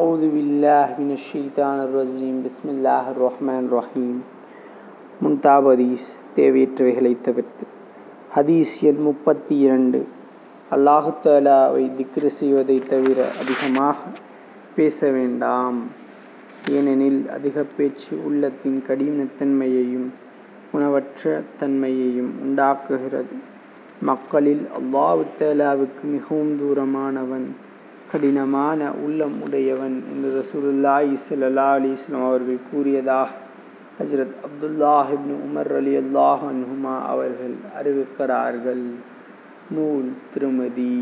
أعوذ بالله من الشيطان الرجيم بسم الله الرحمن الرحيم முன்தாப் ஹதீஸ் தேவையற்றவைகளை தவிர்த்து ஹதீஸ் எண் முப்பத்தி இரண்டு அல்லாஹு தாலாவை திக்ரு செய்வதை தவிர அதிகமாக பேச வேண்டாம் ஏனெனில் அதிக பேச்சு உள்ளத்தின் கடினத்தன்மையையும் உணவற்ற தன்மையையும் உண்டாக்குகிறது மக்களில் அல்லாஹு தாலாவுக்கு மிகவும் தூரமானவன் கடினமான உள்ளம் உடையவன் என்று ரசூலுல்லாஹி ஸல்லல்லாஹு அலைஹி வஸல்லம் அவர்கள் கூறியதாக ஹஜரத் அப்துல்லாஹ் இப்னு உமர் அலி அல்லாஹ் அன்ஹுமா அவர்கள் அறிவிக்கிறார்கள். நூல் திருமதி.